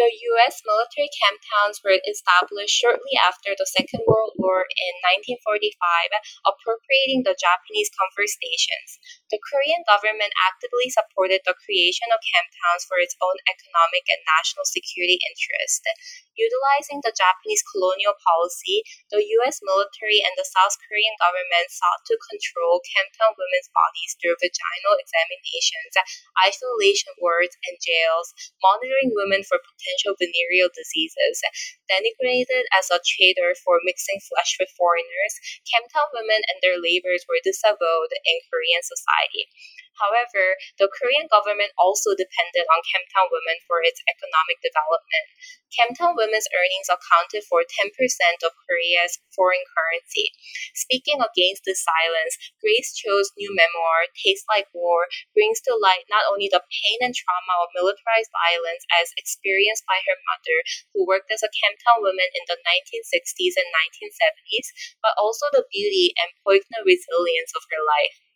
The U.S. military camp towns were established shortly after the Second World War in 1945, appropriating the Japanese comfort stations. The Korean government actively supported the creation of camp towns for its own economic and national security interests. Utilizing the Japanese colonial policy, the U.S. military and the South Korean government sought to control camp town women's bodies through vaginal examinations, isolation wards, and jails, monitoring women for potential venereal diseases. Denigrated as a traitor for mixing flesh with foreigners, camp town women and their labors were disavowed in Korean society. However, the Korean government also depended on Camptown women for its economic development. Camptown women's earnings accounted for 10% of Korea's foreign currency. Speaking against the silence, Grace Cho's new memoir, Tastes Like War, brings to light not only the pain and trauma of militarized violence as experienced by her mother, who worked as a Camptown woman in the 1960s and 1970s, but also the beauty and poignant resilience of her life.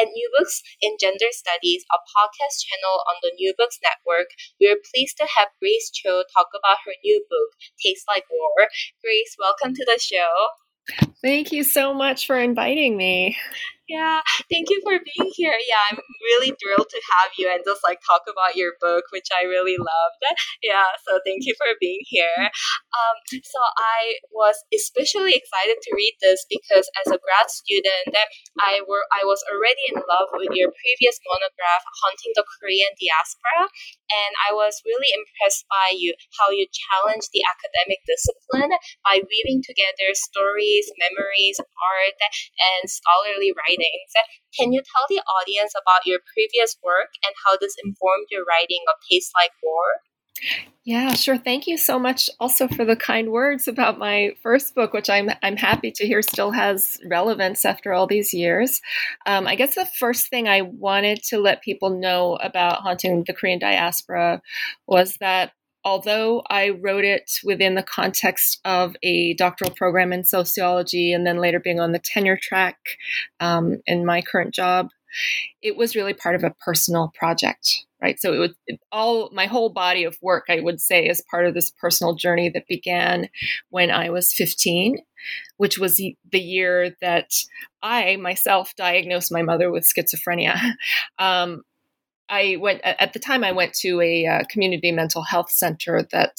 At New Books in Gender Studies, a podcast channel on the New Books Network, we are pleased to have Grace Cho talk about her new book, Tastes Like War. Grace, welcome to the show. Thank you so much for inviting me. Yeah, thank you for being here. Yeah, I'm really thrilled to have you and just like talk about your book, which I really loved. Yeah, so thank you for being here. Um, so I was especially excited to read this because as a grad student, I were I was already in love with your previous monograph, Haunting the Korean Diaspora, and I was really impressed by you how you challenged the academic discipline by weaving together stories, memories, art, and scholarly writing writings. Can you tell the audience about your previous work and how this informed your writing of Tastes Like War? Yeah, sure. Thank you so much also for the kind words about my first book, which I'm I'm happy to hear still has relevance after all these years. Um, I guess the first thing I wanted to let people know about haunting the Korean diaspora was that although I wrote it within the context of a doctoral program in sociology and then later being on the tenure track um, in my current job, it was really part of a personal project, right? So it was it, all my whole body of work, I would say, is part of this personal journey that began when I was 15, which was the, year that I myself diagnosed my mother with schizophrenia. Um, I went at the time. I went to a uh, community mental health center that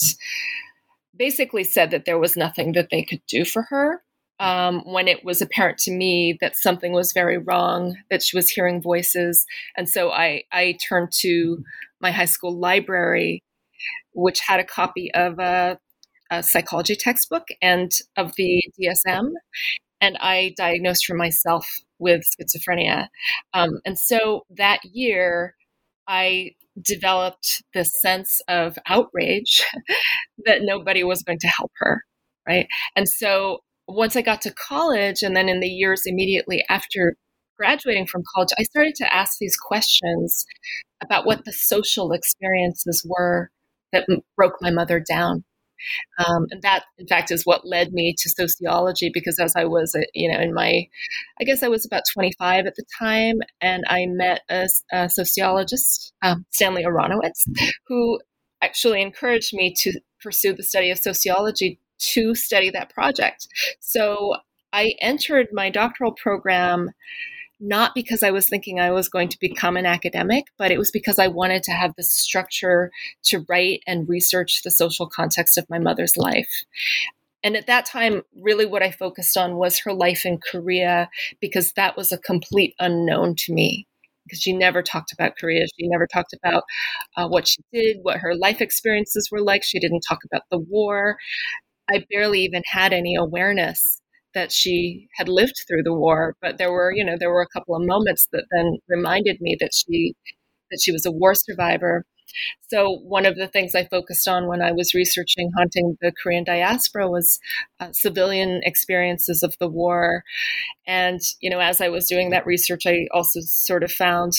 basically said that there was nothing that they could do for her. Um, when it was apparent to me that something was very wrong, that she was hearing voices, and so I I turned to my high school library, which had a copy of a, a psychology textbook and of the DSM, and I diagnosed for myself with schizophrenia. Um, and so that year, I developed this sense of outrage that nobody was going to help her. Right. And so once I got to college, and then in the years immediately after graduating from college, I started to ask these questions about what the social experiences were that broke my mother down. Um, and that, in fact, is what led me to sociology because as I was, uh, you know, in my, I guess I was about 25 at the time, and I met a, a sociologist, um, Stanley Aronowitz, who actually encouraged me to pursue the study of sociology to study that project. So I entered my doctoral program not because I was thinking I was going to become an academic, but it was because I wanted to have the structure to write and research the social context of my mother's life. And at that time, really what I focused on was her life in Korea because that was a complete unknown to me. Because she never talked about Korea. She never talked about uh, what she did, what her life experiences were like. She didn't talk about the war. I barely even had any awareness that she had lived through the war, but there were, you know, there were a couple of moments that then reminded me that she that she was a war survivor. So one of the things I focused on when I was researching haunting the Korean diaspora was uh, civilian experiences of the war, and you know, as I was doing that research, I also sort of found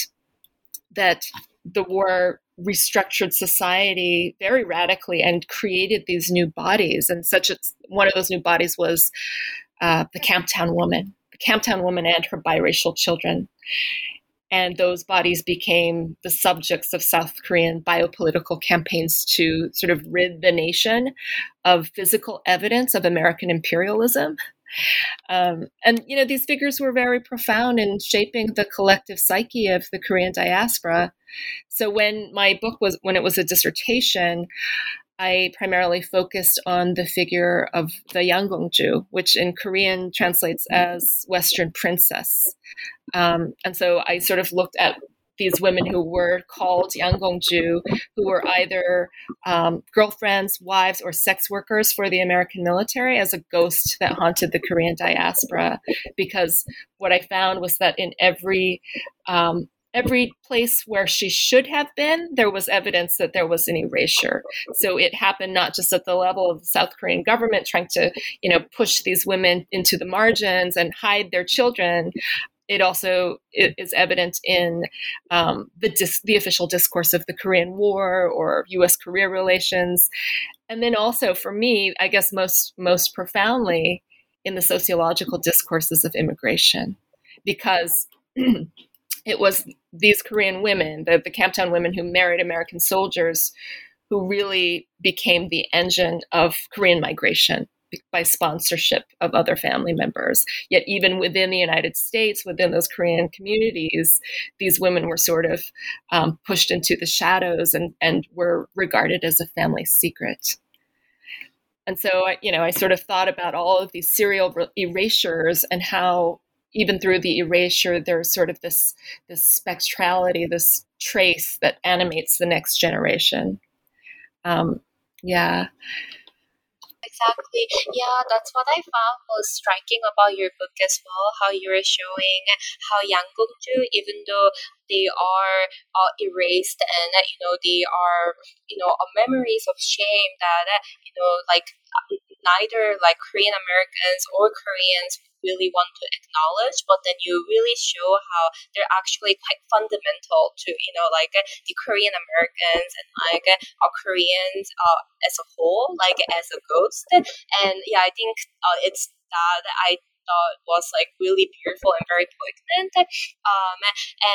that the war restructured society very radically and created these new bodies and such a, one of those new bodies was uh, the Camptown woman, the Camptown woman and her biracial children. And those bodies became the subjects of South Korean biopolitical campaigns to sort of rid the nation of physical evidence of American imperialism. Um, and you know these figures were very profound in shaping the collective psyche of the Korean diaspora. So when my book was when it was a dissertation, I primarily focused on the figure of the Yanggongju, which in Korean translates as Western princess. Um, and so I sort of looked at these women who were called Yanggongju, who were either um, girlfriends, wives, or sex workers for the American military as a ghost that haunted the Korean diaspora. Because what I found was that in every um, every place where she should have been, there was evidence that there was an erasure. So it happened not just at the level of the South Korean government trying to, you know, push these women into the margins and hide their children. It also is evident in um, the dis- the official discourse of the Korean War or U.S. Korea relations, and then also for me, I guess most most profoundly in the sociological discourses of immigration, because it was these Korean women, the, the Camptown women who married American soldiers, who really became the engine of Korean migration by sponsorship of other family members. Yet, even within the United States, within those Korean communities, these women were sort of um, pushed into the shadows and, and were regarded as a family secret. And so, you know, I sort of thought about all of these serial erasures and how even through the erasure, there's sort of this this spectrality, this trace that animates the next generation. Um, yeah. Exactly. Yeah, that's what I found most striking about your book as well. How you were showing how Yanggongju, even though they are uh, erased and you know they are you know memories of shame that you know like neither like Korean Americans or Koreans really want to acknowledge, but then you really show how they're actually quite fundamental to, you know, like the Korean Americans and like our Koreans uh, as a whole, like as a ghost. And yeah, I think uh, it's that I thought was like really beautiful and very poignant. Um,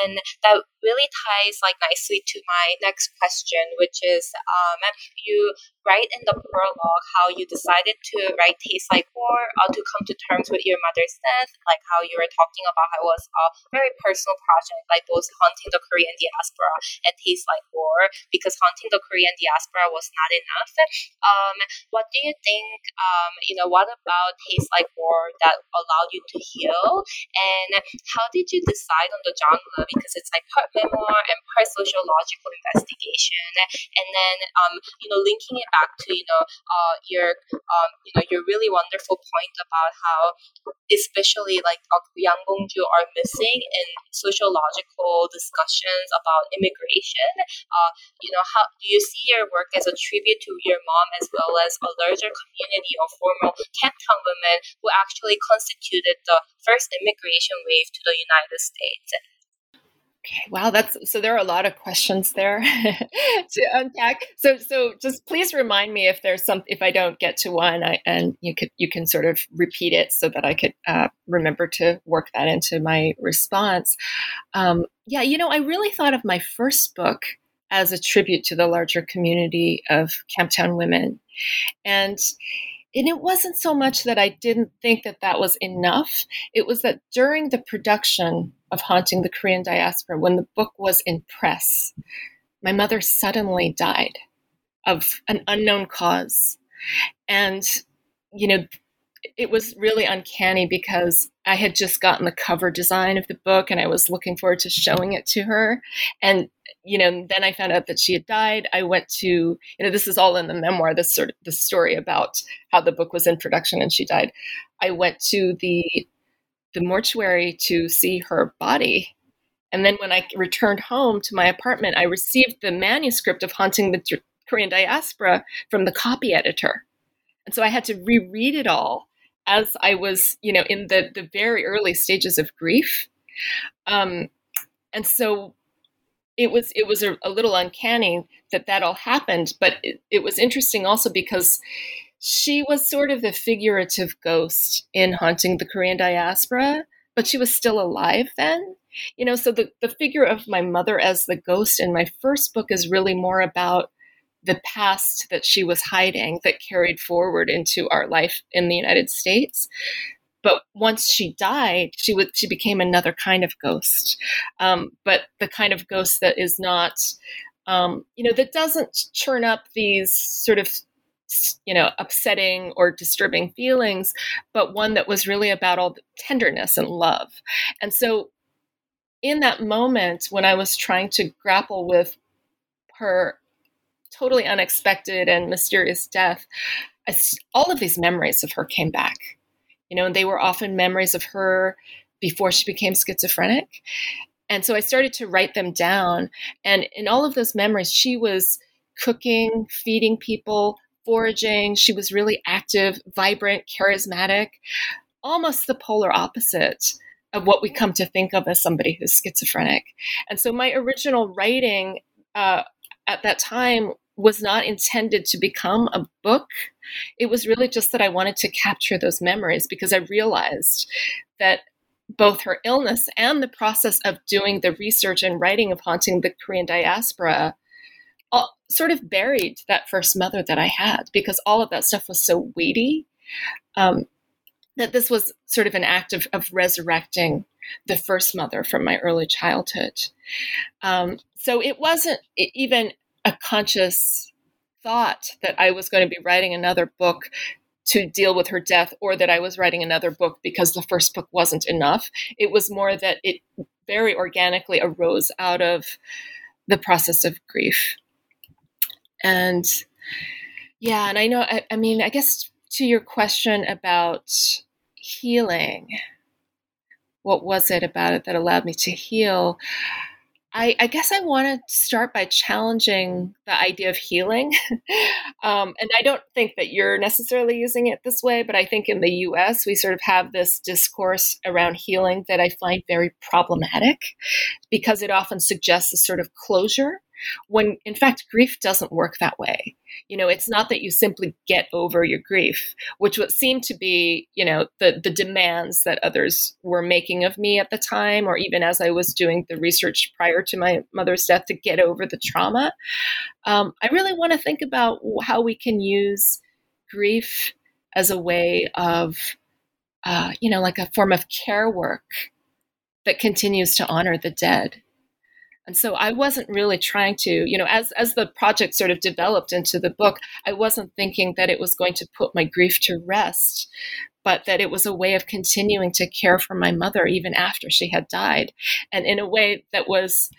and that really ties like nicely to my next question, which is um, you write in the prologue how you decided to write Tastes Like War or to come to terms with your mother's death, like how you were talking about how it was a very personal project, like both haunting the Korean diaspora and Tastes Like War, because haunting the Korean diaspora was not enough. Um, what do you think, um, you know, what about Tastes Like War that allowed you to heal? And how did you decide on the genre? Because it's like part memoir and part sociological investigation. And then, um, you know, linking it back to you know uh, your um, you know your really wonderful point about how especially like uh, Yanggongju are missing in sociological discussions about immigration. Uh, you know, how do you see your work as a tribute to your mom as well as a larger community of former Camptown women who actually consider constituted the first immigration wave to the United States. Okay, wow, that's so there are a lot of questions there to unpack. So so just please remind me if there's some if I don't get to one I, and you could you can sort of repeat it so that I could uh, remember to work that into my response. Um, yeah, you know, I really thought of my first book as a tribute to the larger community of Camptown women. And and it wasn't so much that I didn't think that that was enough. It was that during the production of Haunting the Korean Diaspora, when the book was in press, my mother suddenly died of an unknown cause. And, you know, it was really uncanny because I had just gotten the cover design of the book and I was looking forward to showing it to her. And, you know, then I found out that she had died. I went to, you know, this is all in the memoir, this sort of the story about how the book was in production and she died. I went to the the mortuary to see her body. And then when I returned home to my apartment, I received the manuscript of Haunting the Korean Diaspora from the copy editor. And so I had to reread it all as I was, you know, in the the very early stages of grief. Um, and so it was it was a, a, little uncanny that that all happened, but it, it was interesting also because she was sort of the figurative ghost in haunting the Korean diaspora, but she was still alive then. You know, so the, the figure of my mother as the ghost in my first book is really more about the past that she was hiding that carried forward into our life in the United States. But once she died, she would she became another kind of ghost, um, but the kind of ghost that is not, um, you know, that doesn't churn up these sort of you know upsetting or disturbing feelings but one that was really about all the tenderness and love and so in that moment when i was trying to grapple with her totally unexpected and mysterious death, I, all of these memories of her came back. You know, and they were often memories of her before she became schizophrenic. And so I started to write them down. And in all of those memories, she was cooking, feeding people, foraging. She was really active, vibrant, charismatic, almost the polar opposite of what we come to think of as somebody who's schizophrenic. And so my original writing uh, at that time was not intended to become a book. It was really just that I wanted to capture those memories because I realized that both her illness and the process of doing the research and writing of Haunting the Korean Diaspora all, sort of buried that first mother that I had because all of that stuff was so weighty. Um, that this was sort of an act of, of resurrecting the first mother from my early childhood. Um, so it wasn't even a conscious thought that I was going to be writing another book to deal with her death or that I was writing another book because the first book wasn't enough. It was more that it very organically arose out of the process of grief. And yeah, and I know, I, I mean, I guess to your question about healing, what was it about it that allowed me to heal? I, I, guess I want to start by challenging the idea of healing. um, and I don't think that you're necessarily using it this way, but I think in the US, we sort of have this discourse around healing that I find very problematic because it often suggests a sort of closure when in fact grief doesn't work that way. You know it's not that you simply get over your grief which would seem to be you know the the demands that others were making of me at the time or even as i was doing the research prior to my mother's death to get over the trauma. Um, i really want to think about how we can use grief as a way of uh, you know like a form of care work that continues to honor the dead and so I wasn't really trying to, you know, as as the project sort of developed into the book, I wasn't thinking that it was going to put my grief to rest, but that it was a way of continuing to care for my mother even after she had died, and in a way that was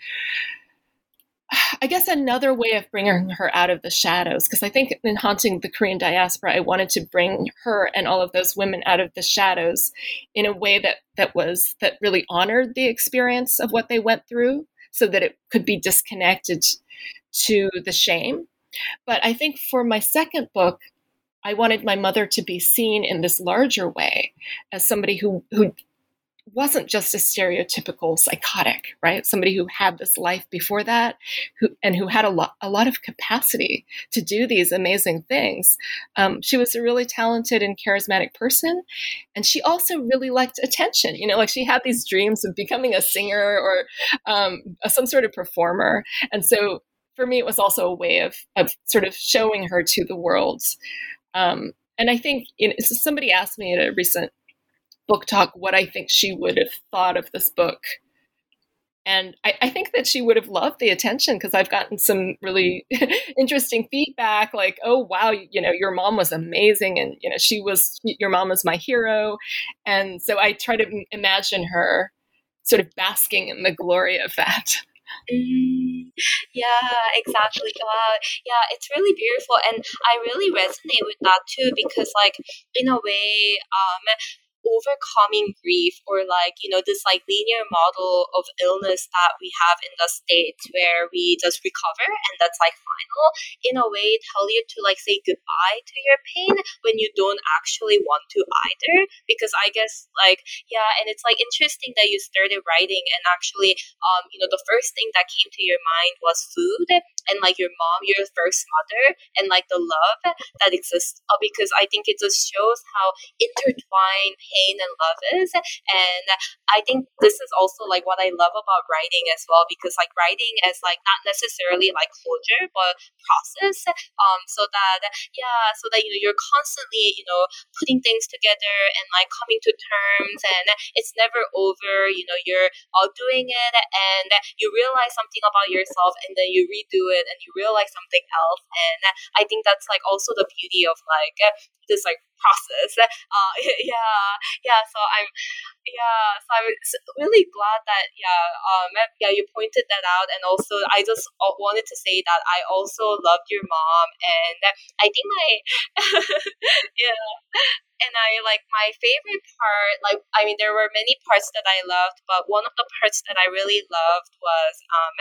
I guess another way of bringing her out of the shadows, because I think in haunting the Korean diaspora, I wanted to bring her and all of those women out of the shadows in a way that that was that really honored the experience of what they went through, so that it could be disconnected to the shame. But I think for my second book, I wanted my mother to be seen in this larger way as somebody who who wasn't just a stereotypical psychotic, right? Somebody who had this life before that, who and who had a lot a lot of capacity to do these amazing things. Um, she was a really talented and charismatic person, and she also really liked attention. You know, like she had these dreams of becoming a singer or um, some sort of performer, and so for me, it was also a way of of sort of showing her to the world. Um, and I think you know, somebody asked me at a recent book talk what I think she would have thought of this book. And I, I think that she would have loved the attention because I've gotten some really interesting feedback like, oh, wow, you know, your mom was amazing. And, you know, she was, your mom was my hero. And so I try to imagine her sort of basking in the glory of that. Mm, yeah, exactly. Wow. Yeah, it's really beautiful. And I really resonate with that too because, like, in a way, um, overcoming grief or like you know this like linear model of illness that we have in the states where we just recover and that's like final. In a way tell you to like say goodbye to your pain when you don't actually want to either. Because i guess like yeah and it's like interesting that you started writing and actually um you know the first thing that came to your mind was food and like your mom your first mother and like the love that exists. Uh, because i think it just shows how intertwined pain and love is. And I think this is also like what I love about writing as well, because like writing is like not necessarily like closure, but process. Um, so that yeah, so that you know you're constantly you know putting things together and like coming to terms, and it's never over. You know, you're all doing it, and you realize something about yourself, and then you redo it, and you realize something else. And I think that's like also the beauty of like this like process. Uh, yeah, yeah. So I'm, yeah. So I'm really glad that yeah, um, yeah, you pointed that out, and also I just wanted to say that I also loved your mom, and I think my, yeah. And I like my favorite part, like, I mean, there were many parts that I loved, but one of the parts that I really loved was, um,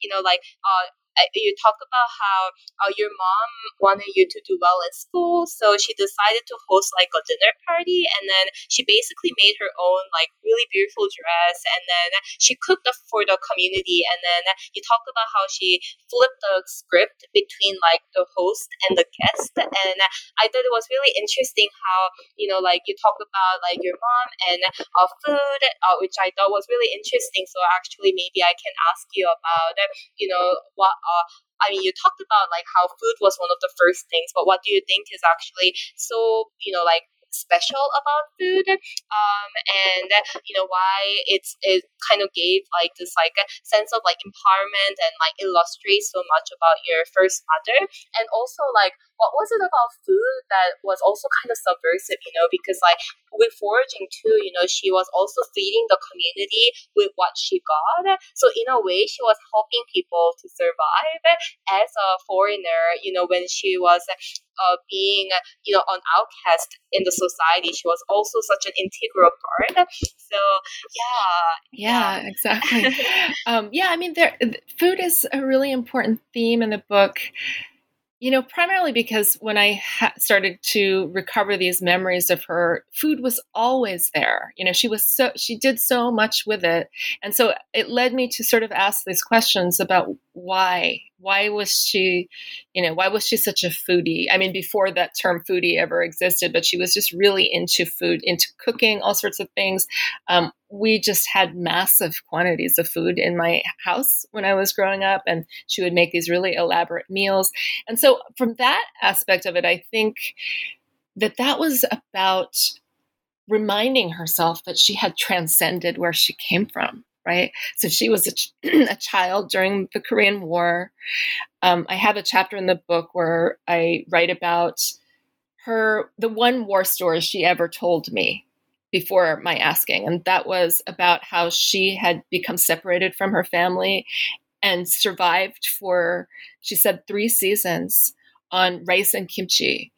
you know, like, uh, you talked about how uh, your mom wanted you to do well in school, so she decided to host like a dinner party, and then she basically made her own like really beautiful dress, and then she cooked for the community, and then you talked about how she flipped the script between like the host and the guest, and I thought it was really interesting how you know like you talked about like your mom and uh, food, uh, which I thought was really interesting. So actually, maybe I can ask you about you know what uh, I mean, you talked about like how food was one of the first things, but what do you think is actually so, you know, like special about food? Um, and you know why it's it kind of gave like this like a sense of like empowerment and like illustrates so much about your first mother? And also like what was it about food that was also kind of subversive, you know, because like with foraging too, you know, she was also feeding the community with what she got. So in a way, she was helping people to survive as a foreigner, you know, when she was uh, being, you know, an outcast in the society, she was also such an integral part. So yeah. Yeah, exactly. um, yeah, I mean, there, food is a really important theme in the book. You know, primarily because when I ha- started to recover these memories of her, food was always there. You know, she was so, she did so much with it. And so it led me to sort of ask these questions about why why was she you know why was she such a foodie? I mean before that term foodie ever existed but she was just really into food into cooking all sorts of things. Um, we just had massive quantities of food in my house when i was growing up and she would make these really elaborate meals. And so from that aspect of it i think that that was about reminding herself that she had transcended where she came from right? So she was a, ch- a child during the Korean War. Um, I have a chapter in the book where I write about her, the one war story she ever told me before my asking. And that was about how she had become separated from her family and survived for, she said, three seasons on rice and kimchi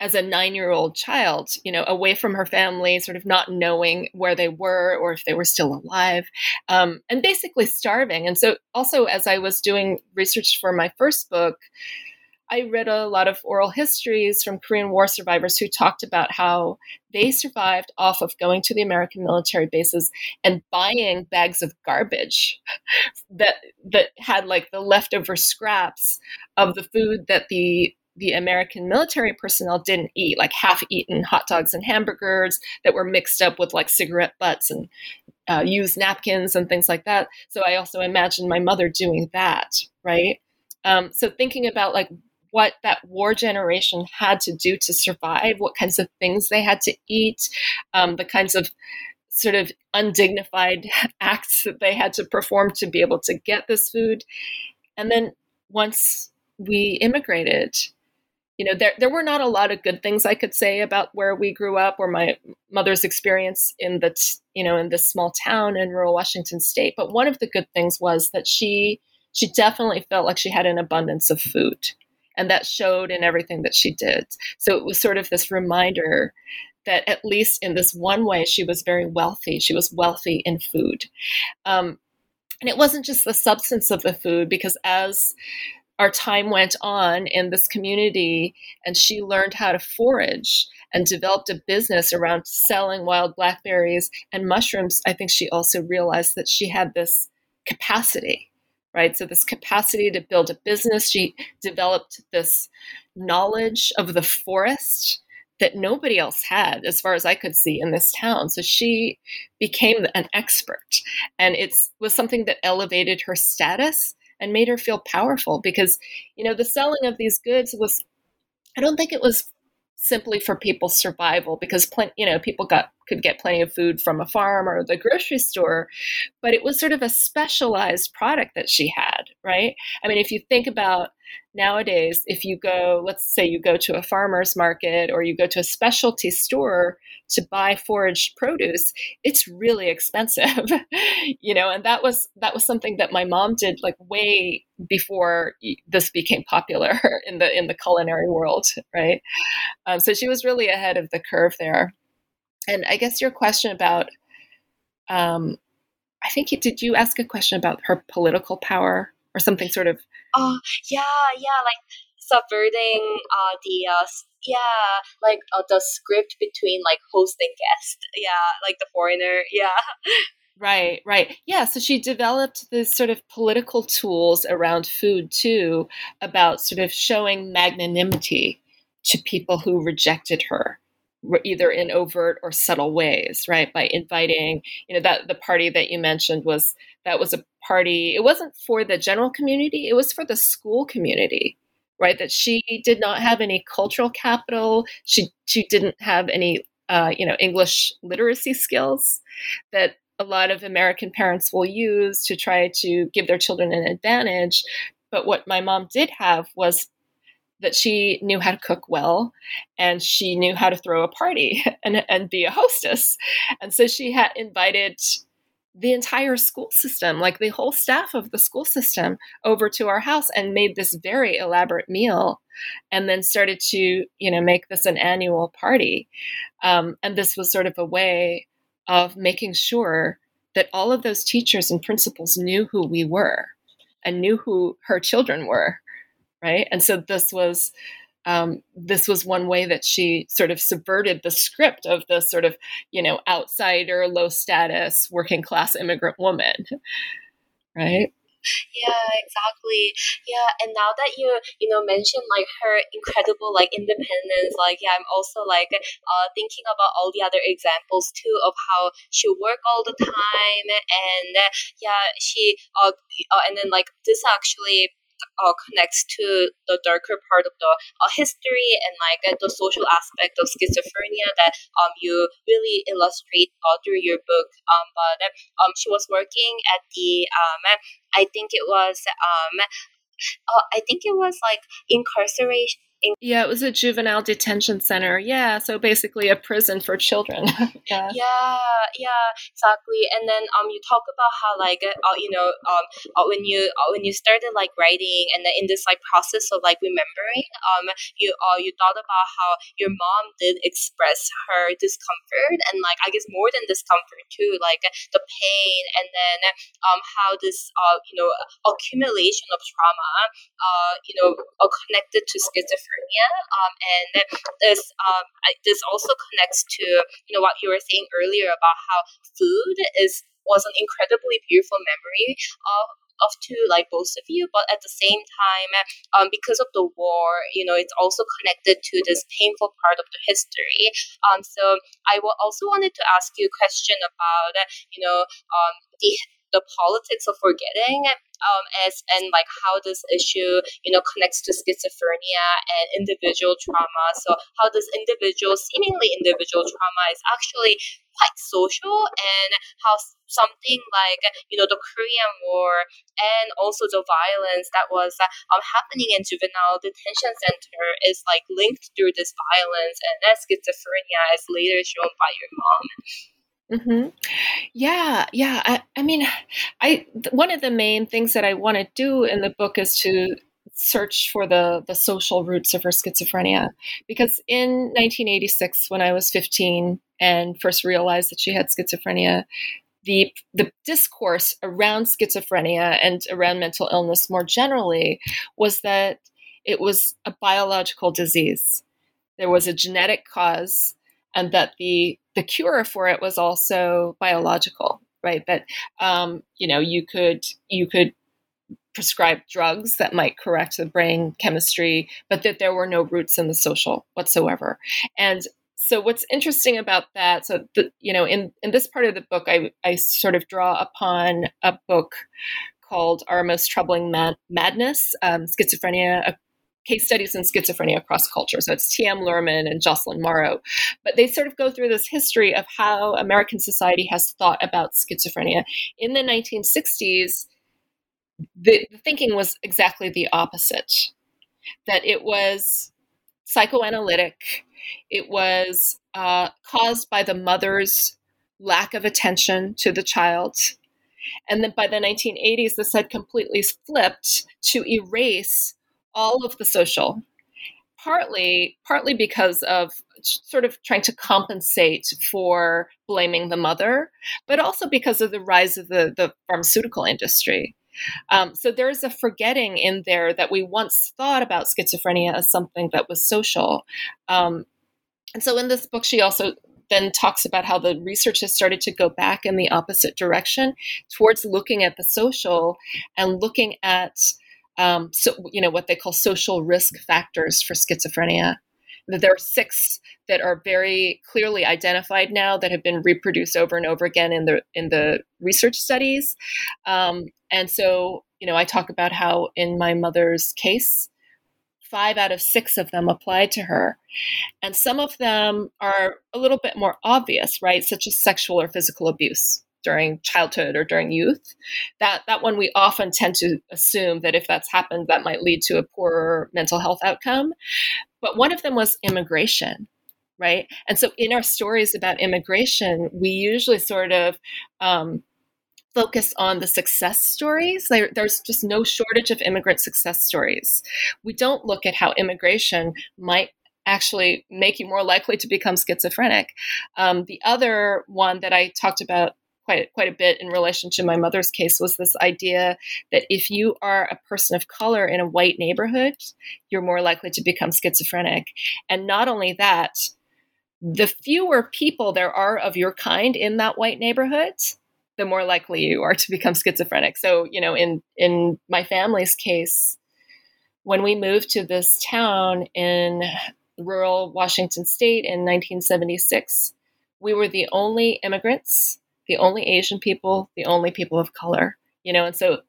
as a nine year old child, you know, away from her family, sort of not knowing where they were or if they were still alive, um, and basically starving. And so, also, as I was doing research for my first book, I read a lot of oral histories from Korean War survivors who talked about how they survived off of going to the American military bases and buying bags of garbage that that had like the leftover scraps of the food that the the American military personnel didn't eat, like half-eaten hot dogs and hamburgers that were mixed up with like cigarette butts and uh, used napkins and things like that. So I also imagine my mother doing that, right? Um, so thinking about like what that war generation had to do to survive, what kinds of things they had to eat, um, the kinds of sort of undignified acts that they had to perform to be able to get this food. And then once we immigrated, you know, there, there were not a lot of good things I could say about where we grew up or my mother's experience in the, you know, in this small town in rural Washington state. But one of the good things was that she, she definitely felt like she had an abundance of food and that showed in everything that she did. So it was sort of this reminder that at least in this one way, she was very wealthy. She was wealthy in food. Um, and it wasn't just the substance of the food, because as our time went on in this community and she learned how to forage and developed a business around selling wild blackberries and mushrooms, I think she also realized that she had this capacity right? So, this capacity to build a business, she developed this knowledge of the forest that nobody else had, as far as I could see in this town. So, she became an expert, and it was something that elevated her status and made her feel powerful because, you know, the selling of these goods was, I don't think it was simply for people's survival because plenty, you know, people got could get plenty of food from a farm or the grocery store, but it was sort of a specialized product that she had, right? I mean, if you think about nowadays, if you go, let's say you go to a farmer's market or you go to a specialty store to buy foraged produce, it's really expensive, you know, and that was that was something that my mom did like way before this became popular in the in the culinary world, right? Um, so she was really ahead of the curve there and I guess your question about, um, I think you, did you ask a question about her political power or something sort of? Oh yeah, yeah, like subverting uh, the uh, yeah, like uh, the script between like host and guest. Yeah, like the foreigner. Yeah. Right, right. Yeah, so she developed this sort of political tools around food too, about sort of showing magnanimity to people who rejected her either in overt or subtle ways right? By inviting you know that the party that you mentioned was that was a party it wasn't for the general community it was for the school community right? That she did not have any cultural capital she she didn't have any uh, you know english literacy skills that a lot of american parents will use to try to give their children an advantage. But what my mom did have was that she knew how to cook well and she knew how to throw a party and, and be a hostess. And so she had invited the entire school system, like the whole staff of the school system, over to our house and made this very elaborate meal and then started to, you know, make this an annual party. Um, and this was sort of a way of making sure that all of those teachers and principals knew who we were and knew who her children were right? And so this was um, this was one way that she sort of subverted the script of the sort of you know outsider, low status, working class immigrant woman, right? Yeah, exactly. Yeah, and now that you you know mentioned like her incredible like independence, like yeah, I'm also like uh thinking about all the other examples too of how she work all the time and yeah, she uh, uh and then like this actually uh, connects to the darker part of the uh, history and like uh, the social aspect of schizophrenia that um you really illustrate uh, through your book. Um, but um she was working at the um I think it was um uh, I think it was like incarceration yeah, it was a juvenile detention center. Yeah, so basically a prison for children. yeah. yeah, yeah, exactly. And then um, you talk about how like uh, you know um uh, when you uh, when you started like writing and then in this like process of like remembering um you uh you thought about how your mom did express her discomfort and like I guess more than discomfort too like the pain and then um how this uh you know accumulation of trauma uh you know connected to schizophrenia um and this um this also connects to you know what you were saying earlier about how food is was an incredibly beautiful memory of of to like both of you but at the same time um, because of the war you know it's also connected to this painful part of the history. Um, so i also wanted to ask you a question about you know um, the the politics of forgetting um, as and like how this issue you know connects to schizophrenia and individual trauma so how this individual seemingly individual trauma is actually quite social and how something like you know the Korean War and also the violence that was um, happening in juvenile detention center is like linked through this violence and that schizophrenia is later shown by your mom. Mm-hmm. Yeah, yeah. I, I mean, I one of the main things that I want to do in the book is to search for the the social roots of her schizophrenia because in 1986 when I was 15 and first realized that she had schizophrenia the the discourse around schizophrenia and around mental illness more generally was that it was a biological disease there was a genetic cause and that the the cure for it was also biological, right? That um, you know you could you could prescribe drugs that might correct the brain chemistry, but that there were no roots in the social whatsoever. And so what's interesting about that so the, you know in in this part of the book i i sort of draw upon a book called our most troubling mad- madness um, schizophrenia case studies in schizophrenia across culture. So it's T.M. Luhrmann and Jocelyn Marrow. But they sort of go through this history of how American society has thought about schizophrenia. In the 1960s, the, the thinking was exactly the opposite that it was psychoanalytic, it was uh, caused by the mother's lack of attention to the child. And then by the 1980s, this had completely flipped to erase all of the social partly partly because of sort of trying to compensate for blaming the mother but also because of the rise of the, the pharmaceutical industry. Um, so there's a forgetting in there that we once thought about schizophrenia as something that was social. Um, and so in this book she also then talks about how the research has started to go back in the opposite direction towards looking at the social and looking at um, so you know what they call social risk factors for schizophrenia. There are six that are very clearly identified now that have been reproduced over and over again in the in the research studies. Um, and so you know I talk about how in my mother's case, five out of six of them applied to her. And some of them are a little bit more obvious, right? Such as sexual or physical abuse during childhood or during youth that that one we often tend to assume that if that's happened that might lead to a poorer mental health outcome but one of them was immigration right and so in our stories about immigration we usually sort of um, focus on the success stories. There, there's just no shortage of immigrant success stories. We don't look at how immigration might actually make you more likely to become schizophrenic. Um, the other one that I talked about quite quite a bit in relation to my mother's case was this idea that if you are a person of color in a white neighborhood, you're more likely to become schizophrenic. And not only that, the fewer people there are of your kind in that white neighborhood, the more likely you are to become schizophrenic. So, you know, in in my family's case, when we moved to this town in rural Washington state in 1976, we were the only immigrants the only Asian people, the only people of color, you know, and so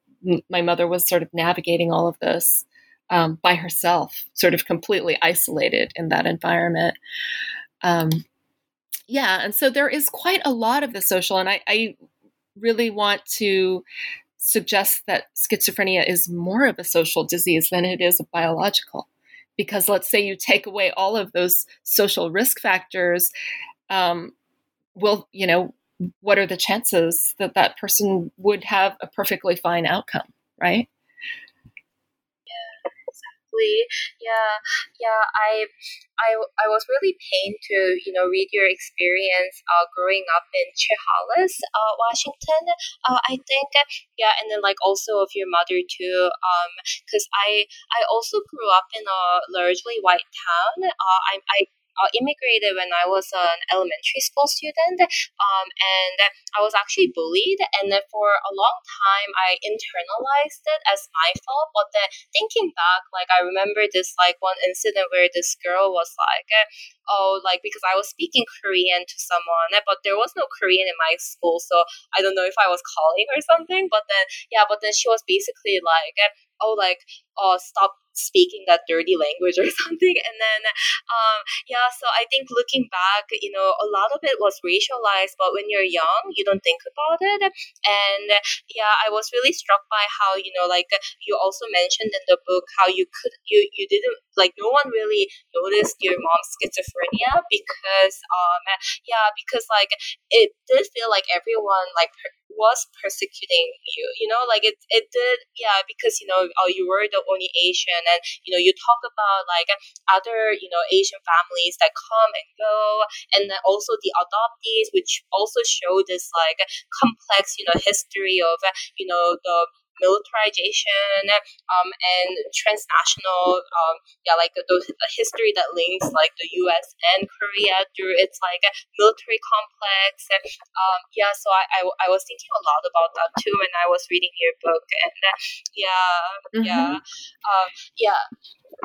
my mother was sort of navigating all of this um, by herself, sort of completely isolated in that environment. Um, yeah, and so there is quite a lot of the social, and I, I really want to suggest that schizophrenia is more of a social disease than it is a biological because let's say you take away all of those social risk factors, um, will you know what are the chances that that person would have a perfectly fine outcome, right? Yeah, exactly. Yeah, yeah. I, I, I was really pained to you know read your experience uh, growing up in Chehalis, uh, Washington. Uh, I think yeah, and then like also of your mother too. Um, because I I also grew up in a largely white town. Uh, I I uh, immigrated when I was an elementary school student, um, and I was actually bullied. And then for a long time, I internalized it as my fault. But then thinking back, like I remember this like one incident where this girl was like, oh, like because I was speaking Korean to someone, but there was no Korean in my school, so I don't know if I was calling or something. But then yeah, but then she was basically like, oh, like oh, stop speaking that dirty language or something. And then, um, yeah, so I think looking back, you know, a lot of it was racialized, but when you're young, you don't think about it. And yeah, I was really struck by how, you know, like you also mentioned in the book how you could, you, you didn't, like, no one really noticed your mom's schizophrenia because, um, yeah, because like it did feel like everyone, like, was persecuting you you know like it it did yeah because you know oh you were the only asian and you know you talk about like other you know asian families that come and go and then also the adoptees which also show this like complex you know history of you know the militarization um, and transnational um, yeah like the, the history that links like the US and Korea through its like military complex and um, yeah so I, I, I was thinking a lot about that too when I was reading your book and uh, yeah mm-hmm. yeah um, yeah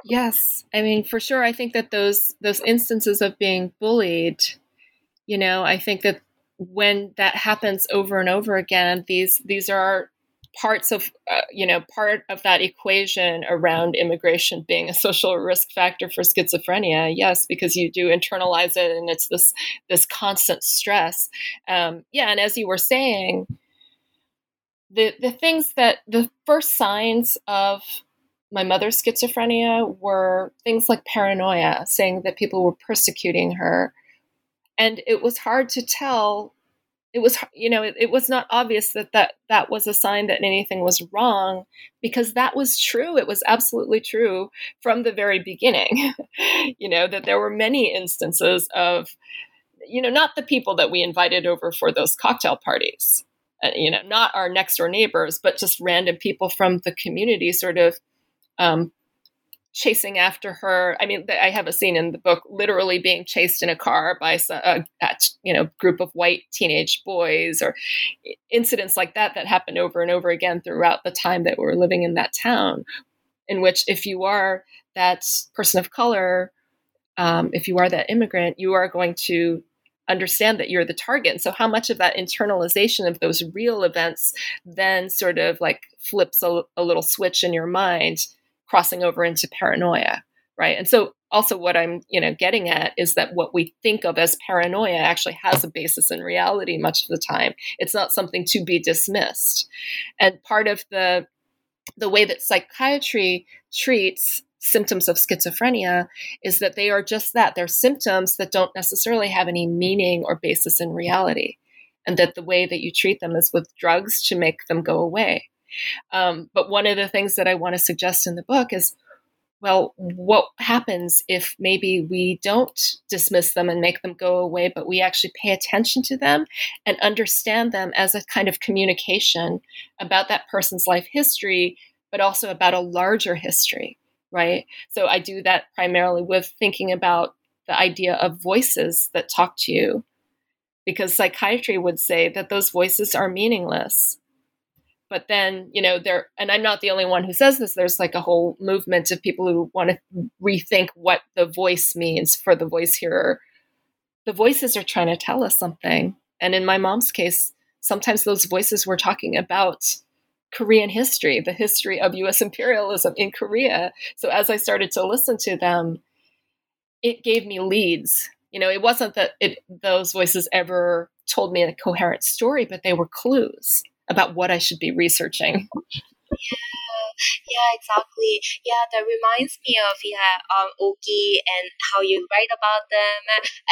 yes I mean for sure I think that those those instances of being bullied you know I think that when that happens over and over again these these are parts of uh, you know part of that equation around immigration being a social risk factor for schizophrenia yes because you do internalize it and it's this this constant stress. Um, yeah and as you were saying the the things that the first signs of my mother's schizophrenia were things like paranoia saying that people were persecuting her. And it was hard to tell it was you know it, it, was not obvious that, that that was a sign that anything was wrong because that was true. It was absolutely true from the very beginning you know that there were many instances of you know not the people that we invited over for those cocktail parties uh, you know not our next door neighbors but just random people from the community sort of um, chasing after her. I mean, I have a scene in the book literally being chased in a car by a, a you know group of white teenage boys, or incidents like that that happen over and over again throughout the time that we're living in that town. In which, if you are that person of color, um, if you are that immigrant, you are going to understand that you're the target. And so, how much of that internalization of those real events then sort of like flips a, a little switch in your mind crossing over into paranoia right? And so also what i'm you know getting at is that what we think of as paranoia actually has a basis in reality much of the time. It's not something to be dismissed. And part of the the way that psychiatry treats symptoms of schizophrenia is that they are just that. They're symptoms that don't necessarily have any meaning or basis in reality and that the way that you treat them is with drugs to make them go away um, but one of the things that I want to suggest in the book is well, what happens if maybe we don't dismiss them and make them go away, but we actually pay attention to them and understand them as a kind of communication about that person's life history, but also about a larger history, right? So I do that primarily with thinking about the idea of voices that talk to you, because psychiatry would say that those voices are meaningless but then you know there and i'm not the only one who says this there's like a whole movement of people who want to rethink what the voice means for the voice hearer. The voices are trying to tell us something. And in my mom's case sometimes those voices were talking about korean history the history of us imperialism in korea. So as i started to listen to them it gave me leads. You know it wasn't that it those voices ever told me a coherent story but they were clues about what I should be researching. Yeah, exactly. Yeah, that reminds me of yeah, um, Oki and how you write about them,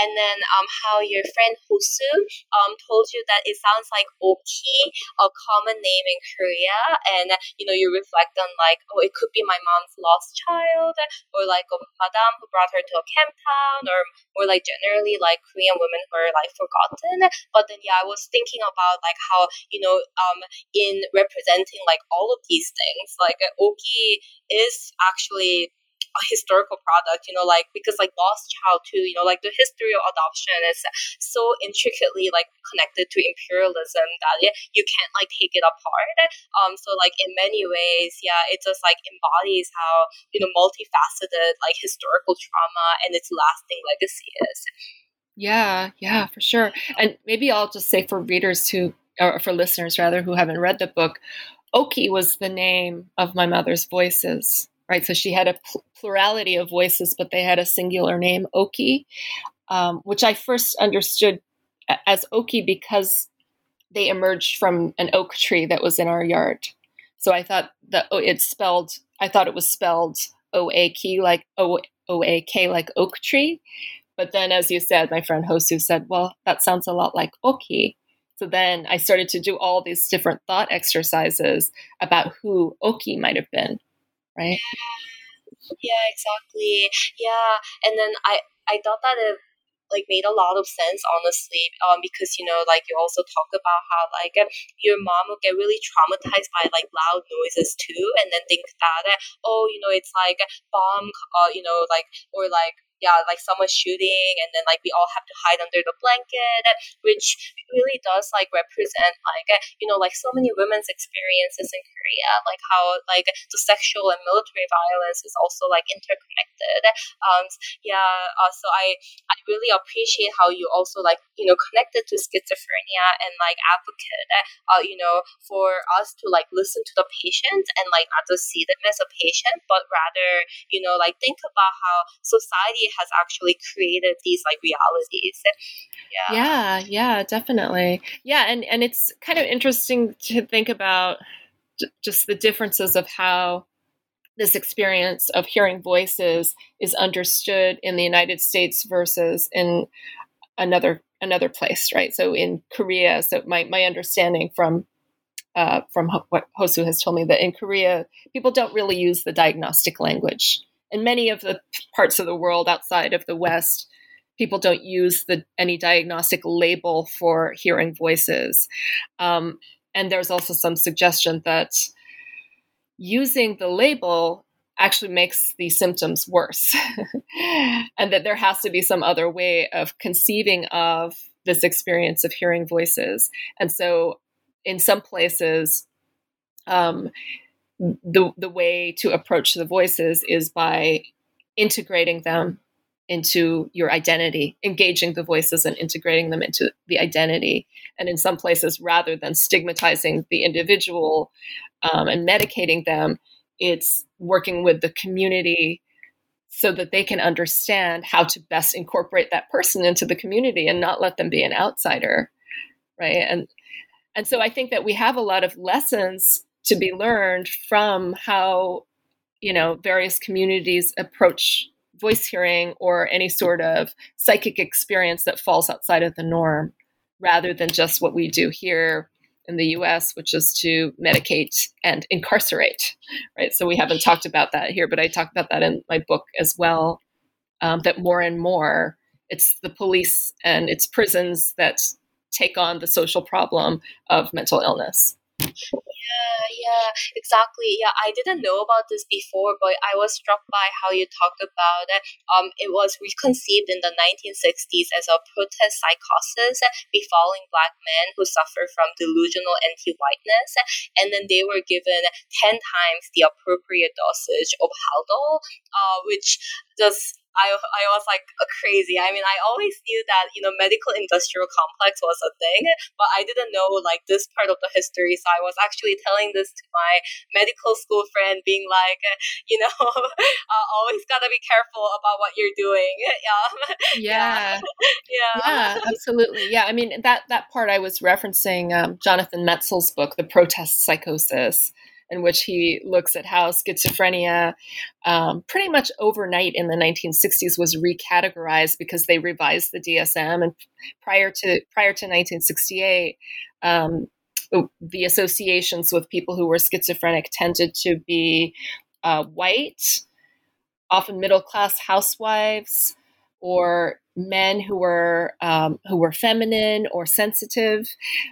and then um, how your friend Hosu um told you that it sounds like Oki, a common name in Korea, and you know you reflect on like oh it could be my mom's lost child, or like a madam who brought her to a camp town, or more like generally like Korean women who are like forgotten. But then yeah, I was thinking about like how you know um in representing like all of these things like Oki is actually a historical product, you know, like because like Lost Child too, you know, like the history of adoption is so intricately like connected to imperialism that you can't like take it apart. Um, so like in many ways, yeah, it just like embodies how you know multifaceted like historical trauma and its lasting legacy is. Yeah, yeah, for sure. And maybe I'll just say for readers who, or for listeners rather, who haven't read the book, Oki was the name of my mother's voices, right? So she had a pl- plurality of voices, but they had a singular name, Oki, um, which I first understood as Oki because they emerged from an oak tree that was in our yard. So I thought that oh, it's spelled, I thought it was spelled O A K like O O A K like oak tree. But then, as you said, my friend Hosu said, well, that sounds a lot like Oki. So then I started to do all these different thought exercises about who Oki might have been, right? Yeah, exactly. Yeah, and then I I thought that it like made a lot of sense honestly um because you know like you also talk about how like your mom will get really traumatized by like loud noises too and then think that oh you know it's like bomb uh, you know like or like yeah, like someone's shooting, and then like we all have to hide under the blanket, which really does like represent like you know like so many women's experiences in Korea, like how like the sexual and military violence is also like interconnected. Um, yeah, uh, so I I really appreciate how you also like you know connected to schizophrenia and like advocate, uh, you know, for us to like listen to the patient and like not just see them as a patient, but rather you know like think about how society has actually created these like realities. Yeah. Yeah, yeah, definitely. Yeah, and and it's kind of interesting to think about just the differences of how this experience of hearing voices is understood in the United States versus in another another place, right? So in Korea, so my my understanding from uh, from what Hosu has told me that in Korea, people don't really use the diagnostic language in many of the parts of the world outside of the West, people don't use the any diagnostic label for hearing voices. Um, and there's also some suggestion that using the label actually makes the symptoms worse, and that there has to be some other way of conceiving of this experience of hearing voices. And so, in some places, um, the the way to approach the voices is by integrating them into your identity, engaging the voices and integrating them into the identity. And in some places, rather than stigmatizing the individual um, and medicating them, it's working with the community so that they can understand how to best incorporate that person into the community and not let them be an outsider, right? And and so I think that we have a lot of lessons to be learned from how you know various communities approach voice hearing or any sort of psychic experience that falls outside of the norm rather than just what we do here in the US which is to medicate and incarcerate right? So we haven't talked about that here but I talk about that in my book as well um, that more and more it's the police and it's prisons that take on the social problem of mental illness yeah, yeah, exactly. Yeah, I didn't know about this before, but I was struck by how you talked about it. Um, it was reconceived in the 1960s as a protest psychosis befalling black men who suffer from delusional anti-whiteness, and then they were given 10 times the appropriate dosage of Haldol, uh, which just I, I was like crazy. I mean, I always knew that, you know, medical industrial complex was a thing, but I didn't know like this part of the history. So I was actually telling this to my medical school friend, being like, you know, uh, always got to be careful about what you're doing. Yeah. Yeah. yeah. Yeah, absolutely. Yeah. I mean, that, that part I was referencing um, Jonathan Metzl's book, The Protest Psychosis in which he looks at how schizophrenia, um, pretty much overnight in the 1960s, was recategorized because they revised the DSM, and prior to prior to 1968. Um, the associations with people who were schizophrenic tended to be uh, white, often middle class housewives, or men who were um, who were feminine or sensitive,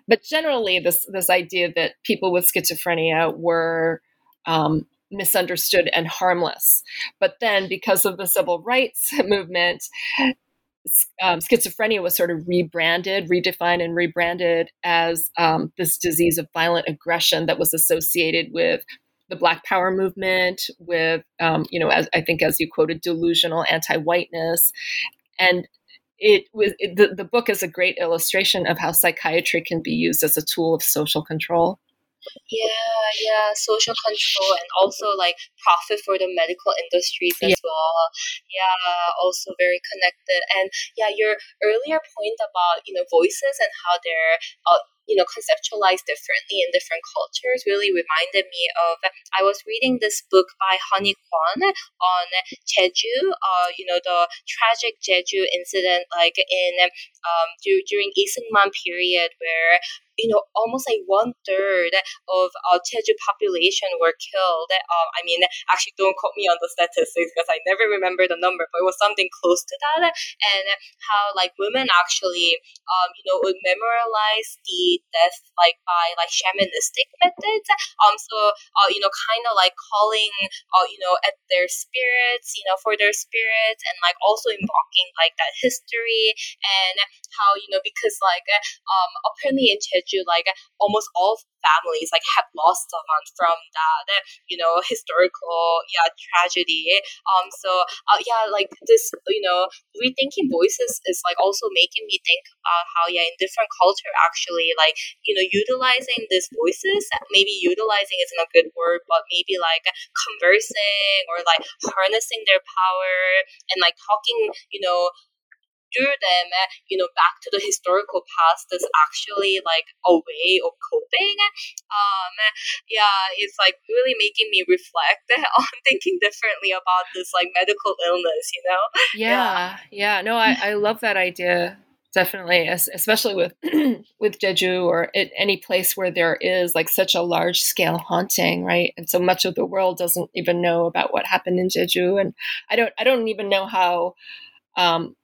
but generally this this idea that people with schizophrenia were um, misunderstood and harmless. But then, because of the civil rights movement, um, schizophrenia was sort of rebranded, redefined, and rebranded as um, this disease of violent aggression that was associated with the Black Power movement, with um, you know, as I think as you quoted, delusional anti-whiteness, and it was it, the, the book is a great illustration of how psychiatry can be used as a tool of social control. Yeah, yeah, social control and also like profit for the medical industries as yeah. well. Yeah, also very connected. And yeah, your earlier point about you know voices and how they're uh, you know conceptualized differently in different cultures really reminded me of I was reading this book by Honey Kwon on Jeju, uh, you know the tragic Jeju incident like in um, during Iseungman period where you know, almost like one third of uh, Jeju population were killed. Um, I mean, actually, don't quote me on the statistics because I never remember the number, but it was something close to that. And how like women actually, um, you know, would memorialize the death like by like shamanistic methods. Um, so uh, you know, kind of like calling, uh, you know, at their spirits, you know, for their spirits, and like also invoking like that history and how you know because like um apparently in Jeju like almost all families like have lost someone from that you know historical yeah tragedy um so uh, yeah like this you know rethinking voices is like also making me think about how yeah in different culture actually like you know utilizing these voices maybe utilizing isn't a good word but maybe like conversing or like harnessing their power and like talking you know through them, you know, back to the historical past is actually like a way of coping. Um, yeah, it's like really making me reflect on thinking differently about this like medical illness, you know? Yeah, yeah. yeah. No, I, I love that idea definitely especially with with jeju or any place where there is like such a large scale haunting right and so much of the world doesn't even know about what happened in jeju and i don't i don't even know how um,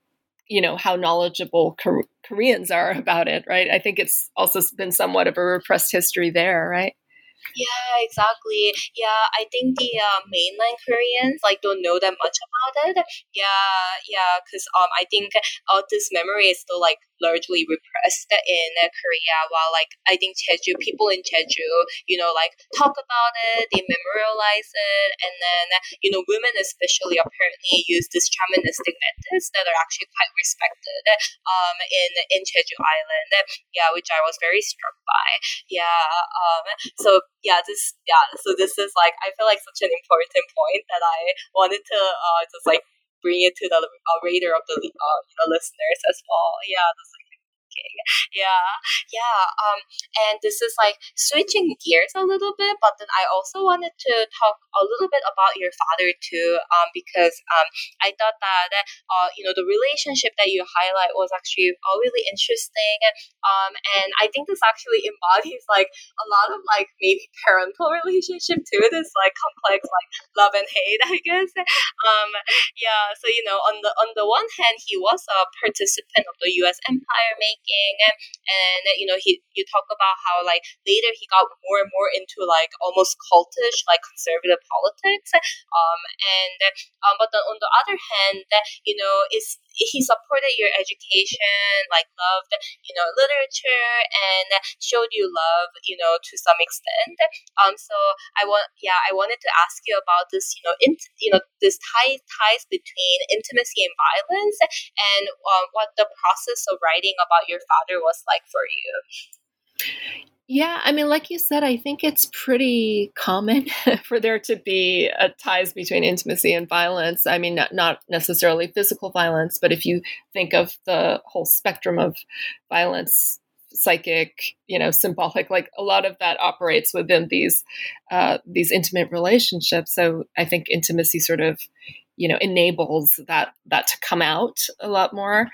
you know how knowledgeable Koreans are about it, right? I think it's also been somewhat of a repressed history there, right? Yeah, exactly. Yeah, I think the uh, mainland Koreans like don't know that much about it. Yeah, yeah, because um, I think uh, this memory is still like largely repressed in Korea. While like I think Jeju people in Jeju, you know, like talk about it, they memorialize it, and then you know, women especially apparently use these shamanistic methods that are actually quite respected um in in Jeju Island. Yeah, which I was very struck by. Yeah, um, so yeah, this yeah, so this is like I feel like such an important point that I wanted to uh, just like bring it to the uh, radar of the uh, you know, listeners as well. Yeah, that's Yeah, yeah. Um, and this is like switching gears a little bit, but then I also wanted to talk a little bit about your father too, um, because um, I thought that uh, you know, the relationship that you highlight was actually uh, really interesting. Um, and I think this actually embodies like a lot of like maybe parental relationship too. This like complex like love and hate, I guess. Um, yeah. So you know, on the on the one hand, he was a participant of the U.S. empire making and, and you know he you talk about how like later he got more and more into like almost cultish like conservative politics um and um but on the other hand that you know is he supported your education like loved you know literature and showed you love you know to some extent um so i want yeah i wanted to ask you about this you know in, you know this tie, ties between intimacy and violence and um, what the process of writing about your father was like for you. Yeah, I mean, like you said, I think it's pretty common for there to be a ties between intimacy and violence. I mean, not, not necessarily physical violence, but if you think of the whole spectrum of violence psychic, you know, symbolic. Like a lot of that operates within these uh, these intimate relationships. So I think intimacy sort of, you know, enables that that to come out a lot more.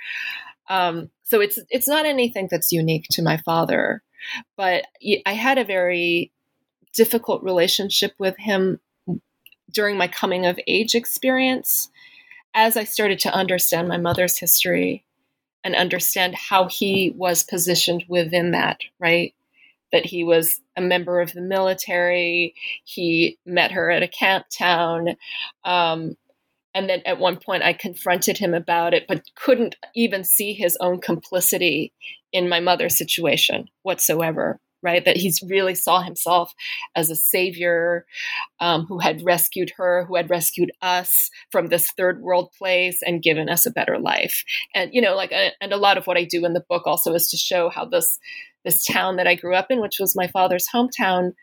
Um, so it's it's not anything that's unique to my father, but I had a very difficult relationship with him during my coming of age experience as I started to understand my mother's history and understand how he was positioned within that, right? That he was a member of the military, he met her at a camp town. Um, and then at one point, I confronted him about it, but couldn't even see his own complicity in my mother's situation whatsoever right? That he's really saw himself as a savior um, who had rescued her, who had rescued us from this third world place and given us a better life. And you know, like, uh, and a lot of what I do in the book also is to show how this this town that I grew up in, which was my father's hometown.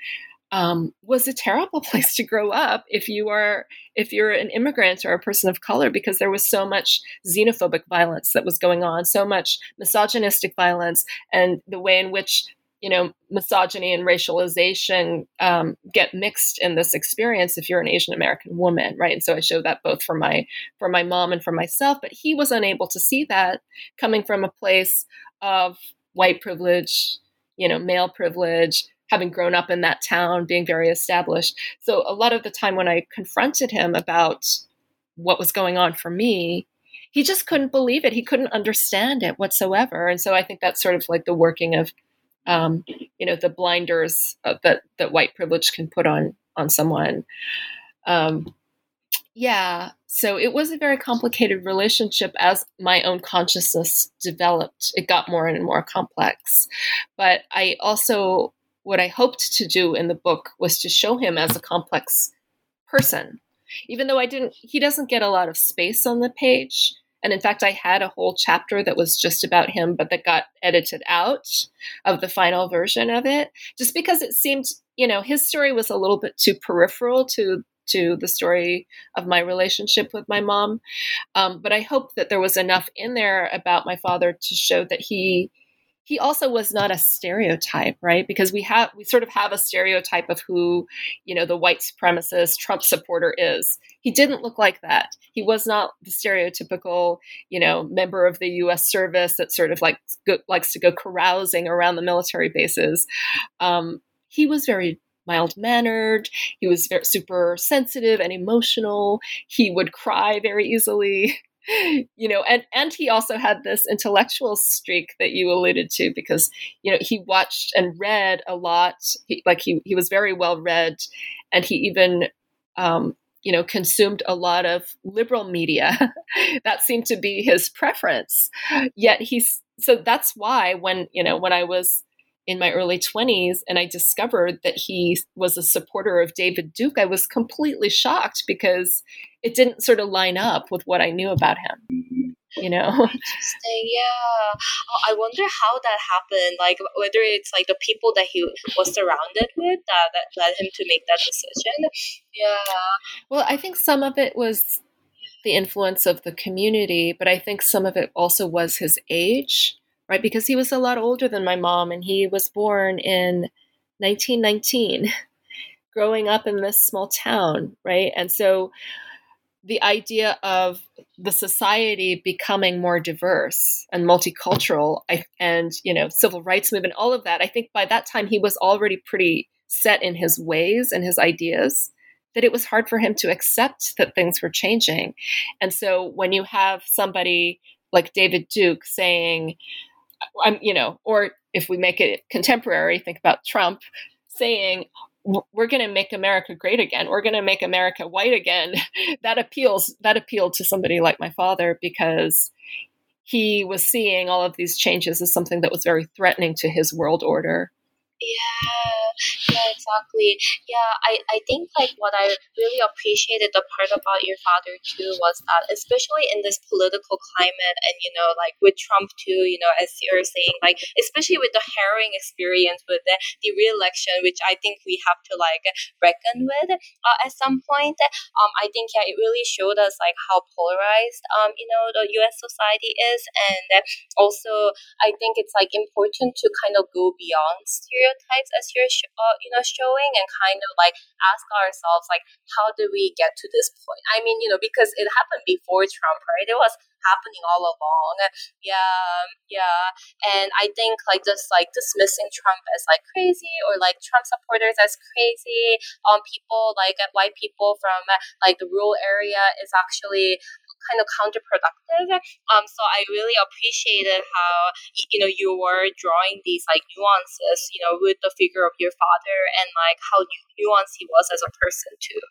Um, was a terrible place to grow up if you are if you're an immigrant or a person of color because there was so much xenophobic violence that was going on so much misogynistic violence and the way in which you know, misogyny and racialization um, get mixed in this experience if you're an Asian American woman, right? And so I show that both for my for my mom and for myself. But he was unable to see that coming from a place of white privilege, you know, male privilege, having grown up in that town, being very established. So a lot of the time when I confronted him about what was going on for me, he just couldn't believe it. He couldn't understand it whatsoever. And so I think that's sort of like the working of um, you know the blinders uh, that that white privilege can put on on someone um, yeah so it was a very complicated relationship as my own consciousness developed it got more and more complex but i also what i hoped to do in the book was to show him as a complex person. Even though i didn't he doesn't get a lot of space on the page. And in fact, I had a whole chapter that was just about him, but that got edited out of the final version of it, just because it seemed, you know, his story was a little bit too peripheral to to the story of my relationship with my mom. Um, but I hope that there was enough in there about my father to show that he he also was not a stereotype, right? Because we have we sort of have a stereotype of who, you know, the white supremacist Trump supporter is. He didn't look like that. He was not the stereotypical, you know, member of the U.S. service that sort of like go, likes to go carousing around the military bases. Um, he was very mild mannered. He was very, super sensitive and emotional. He would cry very easily. you know and and he also had this intellectual streak that you alluded to because you know he watched and read a lot. He, like he he was very well read and he even um you know consumed a lot of liberal media. That seemed to be his preference. Yet he's so that's why when you know when i was in my early 20s and I discovered that he was a supporter of David Duke, I was completely shocked because it didn't sort of line up with what I knew about him. You know, interesting. Yeah, oh, I wonder how that happened. Like whether it's like the people that he was surrounded with that, that led him to make that decision. Yeah. Well, I think some of it was the influence of the community, but I think some of it also was his age right? Because he was a lot older than my mom and he was born in 1919, growing up in this small town, right? And so the idea of the society becoming more diverse and multicultural and you know civil rights movement all of that i think by that time he was already pretty set in his ways and his ideas that it was hard for him to accept that things were changing. And so when you have somebody like david duke saying I'm, you know, or if we make it contemporary, think about Trump saying, we're going to make America great again. We're going to make America white again. that appeals. That appealed to somebody like my father because he was seeing all of these changes as something that was very threatening to his world order. Yeah, yeah, exactly. Yeah, I, I think like what I really appreciated the part about your father too was that especially in this political climate and you know like with Trump too, you know, as you're saying, like especially with the harrowing experience with the, the re-election, which I think we have to like reckon with uh, at some point. Um, I think yeah, it really showed us like how polarized um you know the U.S. society is, and also I think it's like important to kind of go beyond stereotypes stereotypes as you're sh- uh, you know showing and kind of like ask ourselves like how do we get to this point? I mean you know because it happened before trump right? It was happening all along. Yeah yeah. And i think like just like dismissing trump as like crazy or like trump supporters as crazy um people like white people from like the rural area is actually kind of counterproductive. Um, so I really appreciated how you know you were drawing these like nuances, you know, with the figure of your father and like how nuanced he was as a person too.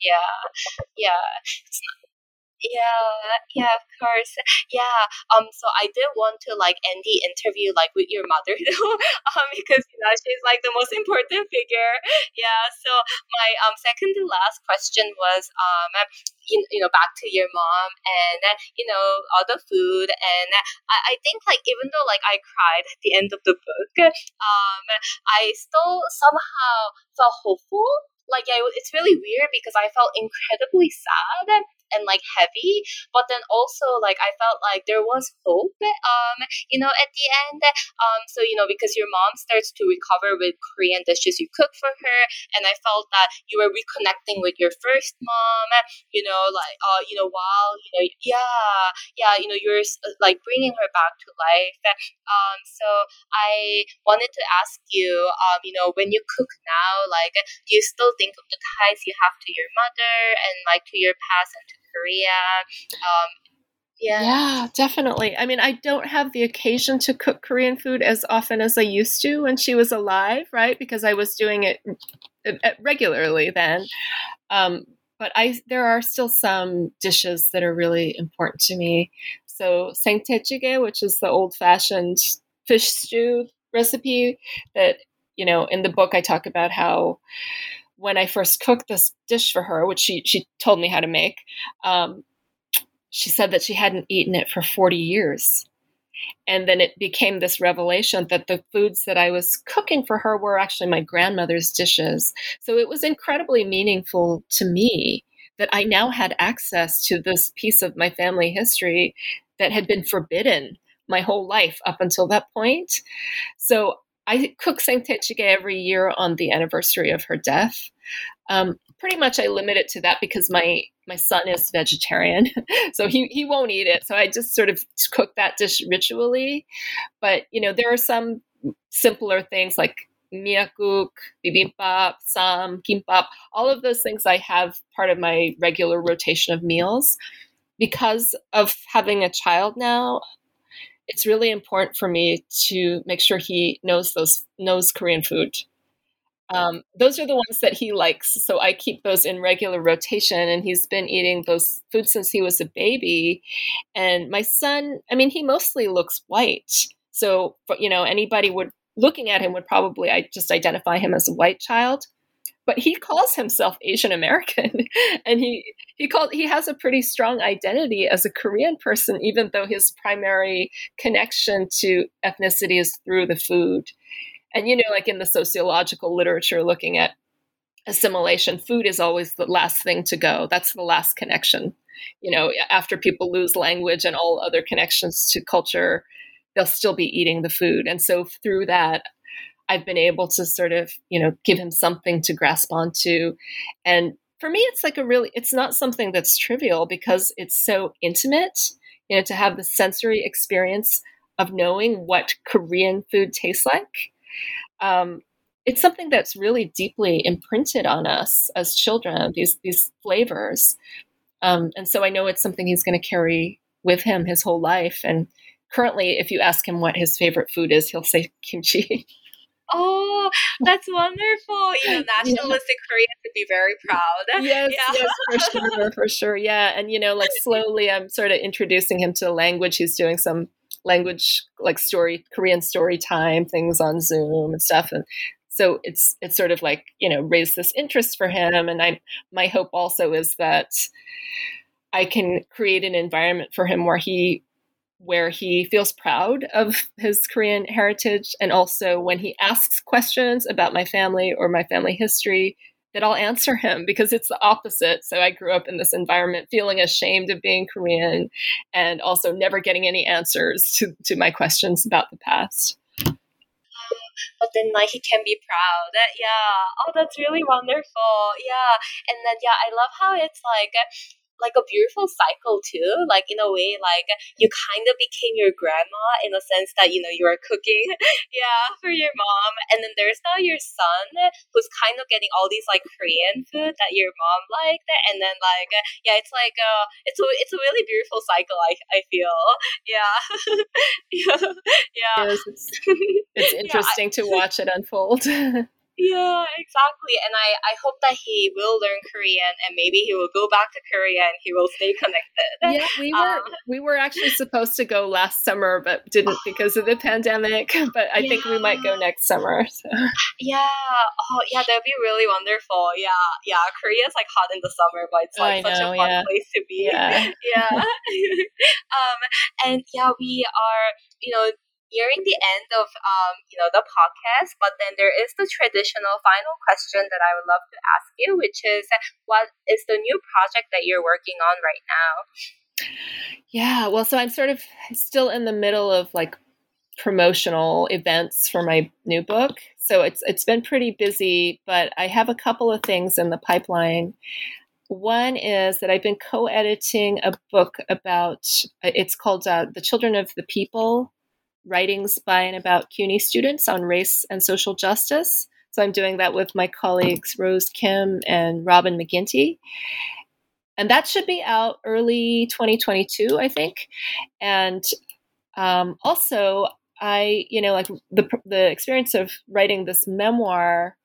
Yeah, yeah. It's yeah, yeah, of course. Yeah. Um. So I did want to like end the interview like with your mother though, um, because you know she's like the most important figure. Yeah. So my um second to last question was um you, you know back to your mom and you know all the food and I, I think like even though like I cried at the end of the book, um, I still somehow felt hopeful like it's really weird because I felt incredibly sad and like heavy but then also like i felt like there was hope um you know at the end um so you know because your mom starts to recover with korean dishes you cook for her and i felt that you were reconnecting with your first mom you know like uh you know while you know yeah yeah you know you're uh, like bringing her back to life um so i wanted to ask you um you know when you cook now like do you still think of the ties you have to your mother and like to your past and to Korea. Um, yeah. yeah, definitely. I mean, I don't have the occasion to cook Korean food as often as I used to when she was alive, right? Because I was doing it regularly then. Um, but I there are still some dishes that are really important to me. So sangtae which is the old-fashioned fish stew recipe that you know in the book I talk about how when I first cooked this dish for her, which she she told me how to make, um, she said that she hadn't eaten it for 40 years. And then it became this revelation that the foods that I was cooking for her were actually my grandmother's dishes. So it was incredibly meaningful to me that I now had access to this piece of my family history that had been forbidden my whole life up until that point. So I cook sangtae every year on the anniversary of her death. Um, pretty much I limit it to that because my my son is vegetarian, so he he won't eat it. So I just sort of cook that dish ritually. But you know, there are some simpler things like miakuk, bibimbap, sam, kimbap. All of those things I have part of my regular rotation of meals. Because of having a child now, it's really important for me to make sure he knows those knows Korean food. Um, those are the ones that he likes, so I keep those in regular rotation. And he's been eating those foods since he was a baby. And my son, I mean, he mostly looks white, so you know anybody would looking at him would probably I just identify him as a white child but he calls himself Asian American, and he he called he has a pretty strong identity as a Korean person, even though his primary connection to ethnicity is through the food. And you know, like in the sociological literature, looking at assimilation, food is always the last thing to go. That's the last connection. You know, after people lose language and all other connections to culture, they'll still be eating the food. And so through that, I've been able to sort of, you know, give him something to grasp onto. And for me, it's like a really, it's not something that's trivial because it's so intimate, you know, to have the sensory experience of knowing what Korean food tastes like. Um, it's something that's really deeply imprinted on us as children, these, these flavors. Um, and so I know it's something he's going to carry with him his whole life. And currently, if you ask him what his favorite food is, he'll say kimchi. Oh, that's wonderful. You know, nationalistic yeah. Koreans would be very proud. Yes, yeah. yes, for sure, for sure. Yeah. And, you know, like slowly I'm sort of introducing him to the language. He's doing some language like story Korean story time things on Zoom and stuff and so it's it's sort of like you know raised this interest for him and I my hope also is that I can create an environment for him where he where he feels proud of his Korean heritage and also when he asks questions about my family or my family history that I'll answer him because it's the opposite. So I grew up in this environment feeling ashamed of being Korean and also never getting any answers to, to my questions about the past. but then like he can be proud. Yeah. Oh, that's really wonderful. Yeah. And then yeah, I love how it's like like a beautiful cycle too. Like in a way, like you kind of became your grandma in a sense that you know you are cooking, yeah, for your mom, and then there's now your son who's kind of getting all these like Korean food that your mom liked, and then like yeah, it's like uh, it's a it's a really beautiful cycle. I I feel yeah, yeah, yeah. Yes, it's, it's interesting yeah, I, to watch it unfold. Yeah, exactly. And I, I hope that he will learn Korean and maybe he will go back to Korea and he will stay connected. Yeah, we were um, we were actually supposed to go last summer but didn't because of the pandemic. But I yeah. think we might go next summer. So. Yeah. Oh yeah, that'd be really wonderful. Yeah. Yeah. Korea's like hot in the summer, but it's like such a fun yeah. place to be. Yeah. yeah. um and yeah, we are, you know, nearing the end of um, you know the podcast, but then there is the traditional final question that I would love to ask you, which is what is the new project that you're working on right now? Yeah, well, so I'm sort of still in the middle of like promotional events for my new book. So it's it's been pretty busy, but I have a couple of things in the pipeline. One is that I've been co-editing a book about it's called uh, "The Children of the People," writings by and about CUNY students on race and social justice. So I'm doing that with my colleagues Rose Kim and Robin McGinty. And that should be out early 2022, I think. And um, also, I, you know, like the, the experience of writing this memoir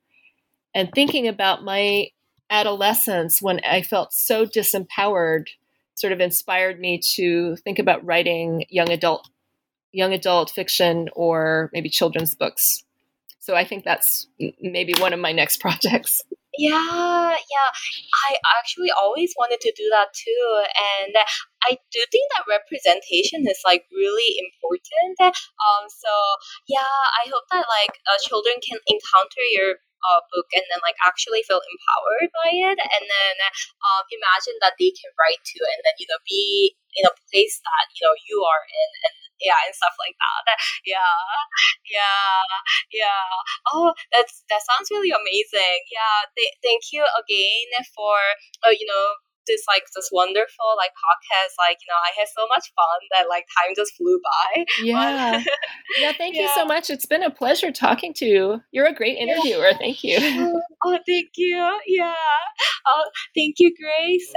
and thinking about my adolescence when I felt so disempowered sort of inspired me to think about writing young adult young adult fiction or maybe children's books. So I think that's maybe one of my next projects. Yeah, yeah. I actually always wanted to do that too. And I do think that representation is like really important. Um, so yeah, I hope that like uh, children can encounter your uh, book and then like actually feel empowered by it and then um, imagine that they can write to and then you know be in a place that you know you are in and yeah and stuff like that. Yeah yeah yeah. Oh that's that sounds really amazing. Yeah th- thank you again for uh, you know this like this wonderful like podcast. Like you know i had so much fun that like time just flew by. Yeah. Yeah thank yeah. you so much. It's been a pleasure talking to you. You're a great interviewer. Yeah. thank you. Oh thank you. Yeah. Oh thank you grace